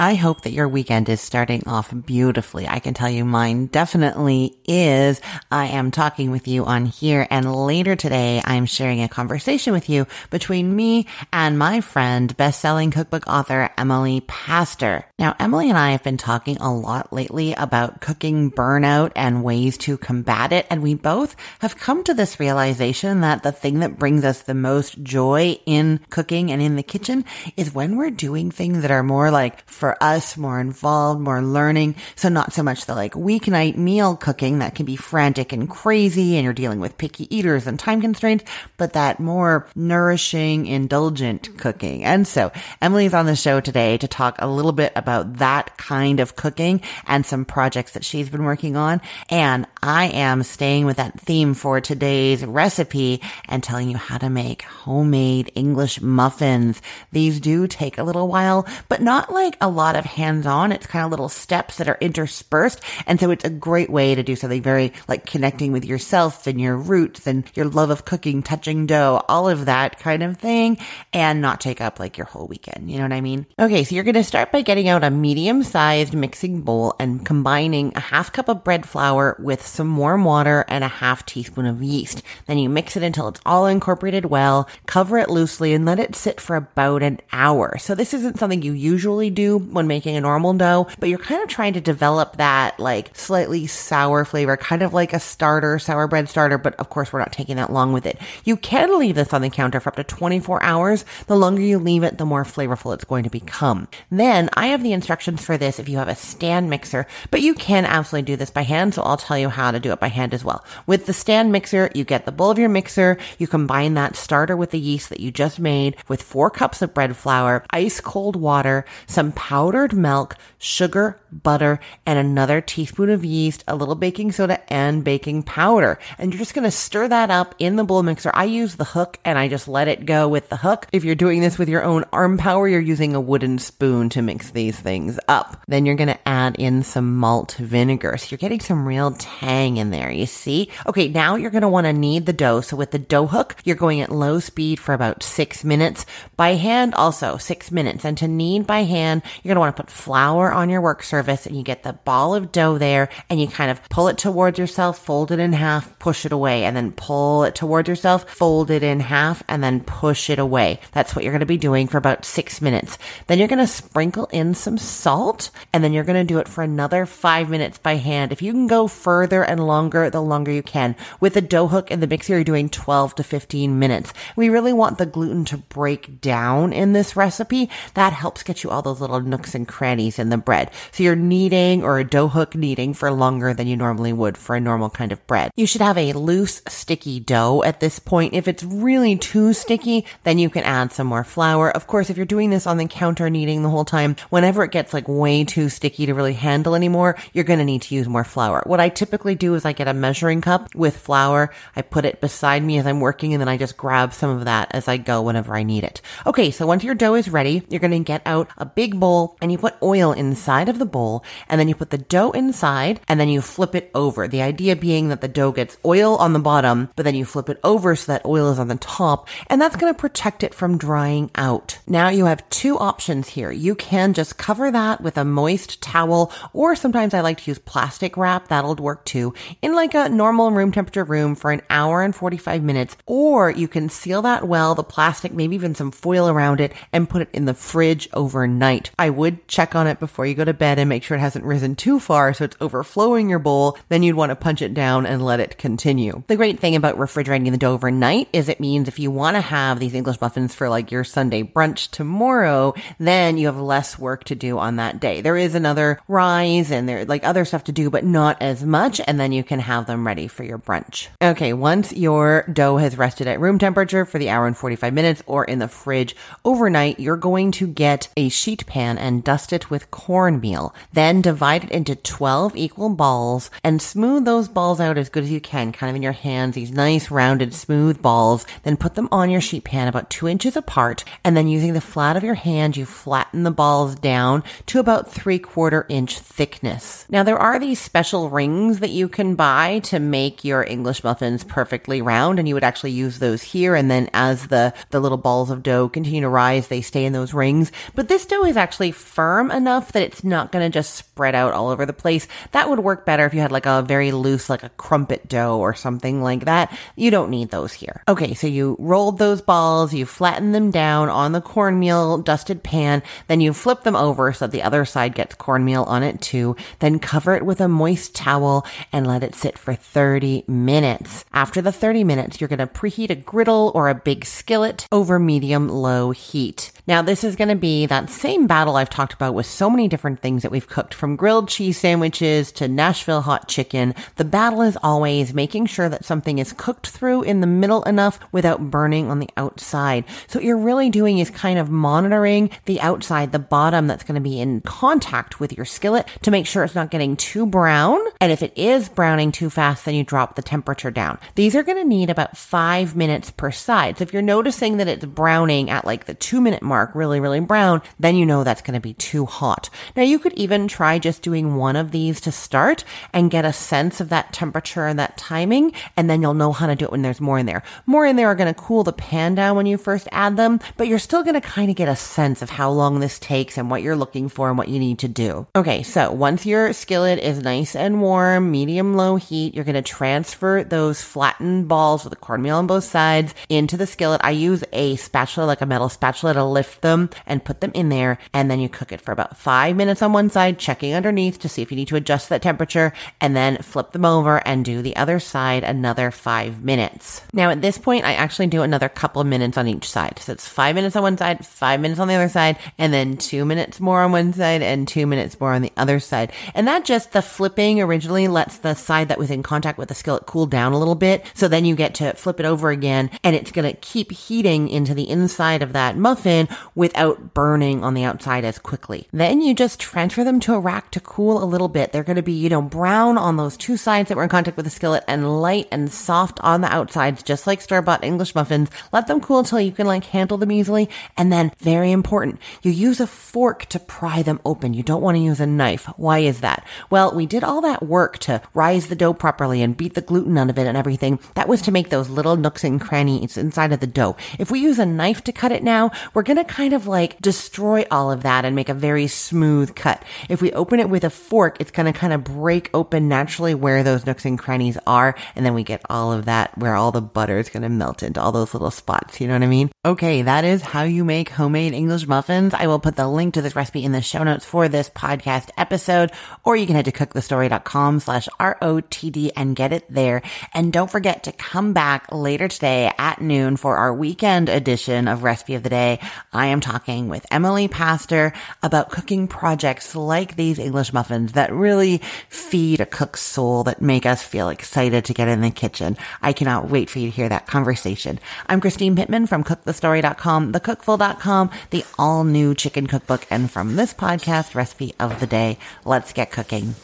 I hope that your weekend is starting off beautifully. I can tell you mine definitely is. I am talking with you on here and later today I'm sharing a conversation with you between me and my friend, best-selling cookbook author Emily Paster. Now, Emily and I have been talking a lot lately about cooking burnout and ways to combat it. And we both have come to this realization that the thing that brings us the most joy in cooking and in the kitchen is when we're doing things that are more like for for us, more involved, more learning. So not so much the like weeknight meal cooking that can be frantic and crazy and you're dealing with picky eaters and time constraints, but that more nourishing, indulgent cooking. And so Emily's on the show today to talk a little bit about that kind of cooking and some projects that she's been working on. And I am staying with that theme for today's recipe and telling you how to make homemade English muffins. These do take a little while, but not like a lot of hands on. It's kind of little steps that are interspersed. And so it's a great way to do something very like connecting with yourself and your roots and your love of cooking, touching dough, all of that kind of thing and not take up like your whole weekend. You know what I mean? Okay. So you're going to start by getting out a medium sized mixing bowl and combining a half cup of bread flour with some warm water and a half teaspoon of yeast. Then you mix it until it's all incorporated well, cover it loosely and let it sit for about an hour. So this isn't something you usually do when making a normal dough, but you're kind of trying to develop that like slightly sour flavor, kind of like a starter, sour bread starter, but of course we're not taking that long with it. You can leave this on the counter for up to 24 hours. The longer you leave it, the more flavorful it's going to become. Then I have the instructions for this if you have a stand mixer, but you can absolutely do this by hand, so I'll tell you how to do it by hand as well. With the stand mixer, you get the bowl of your mixer, you combine that starter with the yeast that you just made with four cups of bread flour, ice cold water, some powdered milk, sugar, butter, and another teaspoon of yeast, a little baking soda, and baking powder. And you're just going to stir that up in the bowl mixer. I use the hook and I just let it go with the hook. If you're doing this with your own arm power, you're using a wooden spoon to mix these things up. Then you're going to add in some malt vinegar. So you're getting some real tang in there, you see? Okay, now you're going to want to knead the dough. So with the dough hook, you're going at low speed for about six minutes. By hand, also six minutes. And to knead by hand, you're going to want to put flour on your work surface and you get the ball of dough there and you kind of pull it towards yourself, fold it in half, push it away, and then pull it towards yourself, fold it in half, and then push it away. That's what you're going to be doing for about six minutes. Then you're going to sprinkle in some salt and then you're going to do it for another five minutes by hand. If you can go further and longer, the longer you can. With the dough hook and the mixer, you're doing 12 to 15 minutes. We really want the gluten to break down in this recipe. That helps get you all those little nooks and crannies in the bread. So you're kneading or a dough hook kneading for longer than you normally would for a normal kind of bread. You should have a loose, sticky dough at this point. If it's really too sticky, then you can add some more flour. Of course, if you're doing this on the counter kneading the whole time, whenever it gets like way too sticky to really handle anymore, you're going to need to use more flour. What I typically do is I get a measuring cup with flour. I put it beside me as I'm working and then I just grab some of that as I go whenever I need it. Okay. So once your dough is ready, you're going to get out a big bowl and you put oil inside of the bowl and then you put the dough inside and then you flip it over. The idea being that the dough gets oil on the bottom, but then you flip it over so that oil is on the top and that's going to protect it from drying out. Now you have two options here. You can just cover that with a moist towel or sometimes I like to use plastic wrap. That'll work too in like a normal room temperature room for an hour and 45 minutes or you can seal that well, the plastic, maybe even some foil around it and put it in the fridge overnight. I would check on it before you go to bed and make sure it hasn't risen too far so it's overflowing your bowl. Then you'd want to punch it down and let it continue. The great thing about refrigerating the dough overnight is it means if you want to have these English muffins for like your Sunday brunch tomorrow, then you have less work to do on that day. There is another rise and there like other stuff to do, but not as much. And then you can have them ready for your brunch. Okay. Once your dough has rested at room temperature for the hour and 45 minutes or in the fridge overnight, you're going to get a sheet pan and dust it with cornmeal. Then divide it into 12 equal balls and smooth those balls out as good as you can, kind of in your hands, these nice rounded smooth balls. Then put them on your sheet pan about two inches apart. And then using the flat of your hand, you flatten the balls down to about three quarter inch thickness. Now there are these special rings that you can buy to make your English muffins perfectly round and you would actually use those here. And then as the, the little balls of dough continue to rise, they stay in those rings. But this dough is actually firm enough that it's not going to just spread out all over the place. That would work better if you had like a very loose, like a crumpet dough or something like that. You don't need those here. Okay. So you rolled those balls, you flattened them down on the cornmeal dusted pan, then you flip them over so that the other side gets cornmeal on it too. Then cover it with a moist towel and let it sit for 30 minutes. After the 30 minutes, you're going to preheat a griddle or a big skillet over medium low heat. Now, this is going to be that same battle I've talked about with so many different things that we've cooked from grilled cheese sandwiches to Nashville hot chicken. The battle is always making sure that something is cooked through in the middle enough without burning on the outside. So what you're really doing is kind of monitoring the outside, the bottom that's going to be in contact with your skillet to make sure it's not getting too brown. And if it is browning too fast, then you drop the temperature down. These are going to need about five minutes per side. So if you're noticing that it's browning at like the two minute mark, really, really brown, then you know that's going to be too hot. Now you could even try just doing one of these to start and get a sense of that temperature and that timing. And then you'll know how to do it when there's more in there. More in there are going to cool the pan down when you first add them, but you're still going to kind of get a sense of how long this takes and what you're looking for and what you need to do. Okay. So once your skillet is nice and warm, medium low heat, you're going to transfer those flattened balls with the cornmeal on both sides into the skillet. I use a spatula, like a metal spatula to lift them and put them in there. And then you cook it for about five minutes on one side, checking underneath to see if you need to adjust that temperature and then flip them over and do the other side another five minutes. Now at this point, I actually do another couple of minutes on each side. So it's five minutes on one side, five minutes on the other side, and then two minutes more on one side and two minutes more on the other side. And that just the flipping originally lets the side that was in contact with the skillet cool down a little bit. So then you get to flip it over again and it's going to keep heating into the inside of that muffin without burning on the outside as quickly. Then you just transfer them to a rack to cool a little bit. They're going to be, you know, brown on those two sides that were in contact with the skillet and light and soft on the outsides, just like store bought English muffins. Let them cool until you can like handle them easily. And then very important, you use a fork to pry them open. You don't want to use a knife. Why is that? Well, we did all that work to rise the dough properly and beat the gluten out of it and everything. That was to make those little nooks and crannies inside of the dough. If we use a knife to cut it now, we're going to kind of like destroy all of that and make a very smooth cut. If we open it with a fork, it's going to kind of break open naturally where those nooks and crannies are. And then we get all of that where all the butter is going to melt into all those little spots. You know what I mean? Okay. That is how you make homemade English muffins. I will put the link to this recipe in the show notes for this podcast episode, or you can head to cookthestory.com slash ROTD and get it there. And don't forget to come back later today at noon for our weekend edition of Recipe of the Day. I am talking with Emily Pastor about cooking projects like these English muffins that really feed a cook's soul that make us feel excited to get in the kitchen. I cannot wait for you to hear that conversation. I'm Christine Pittman from cookthestory.com, thecookful.com, the all new chicken cookbook, and from this podcast, Recipe of the Day. Let's get cooking.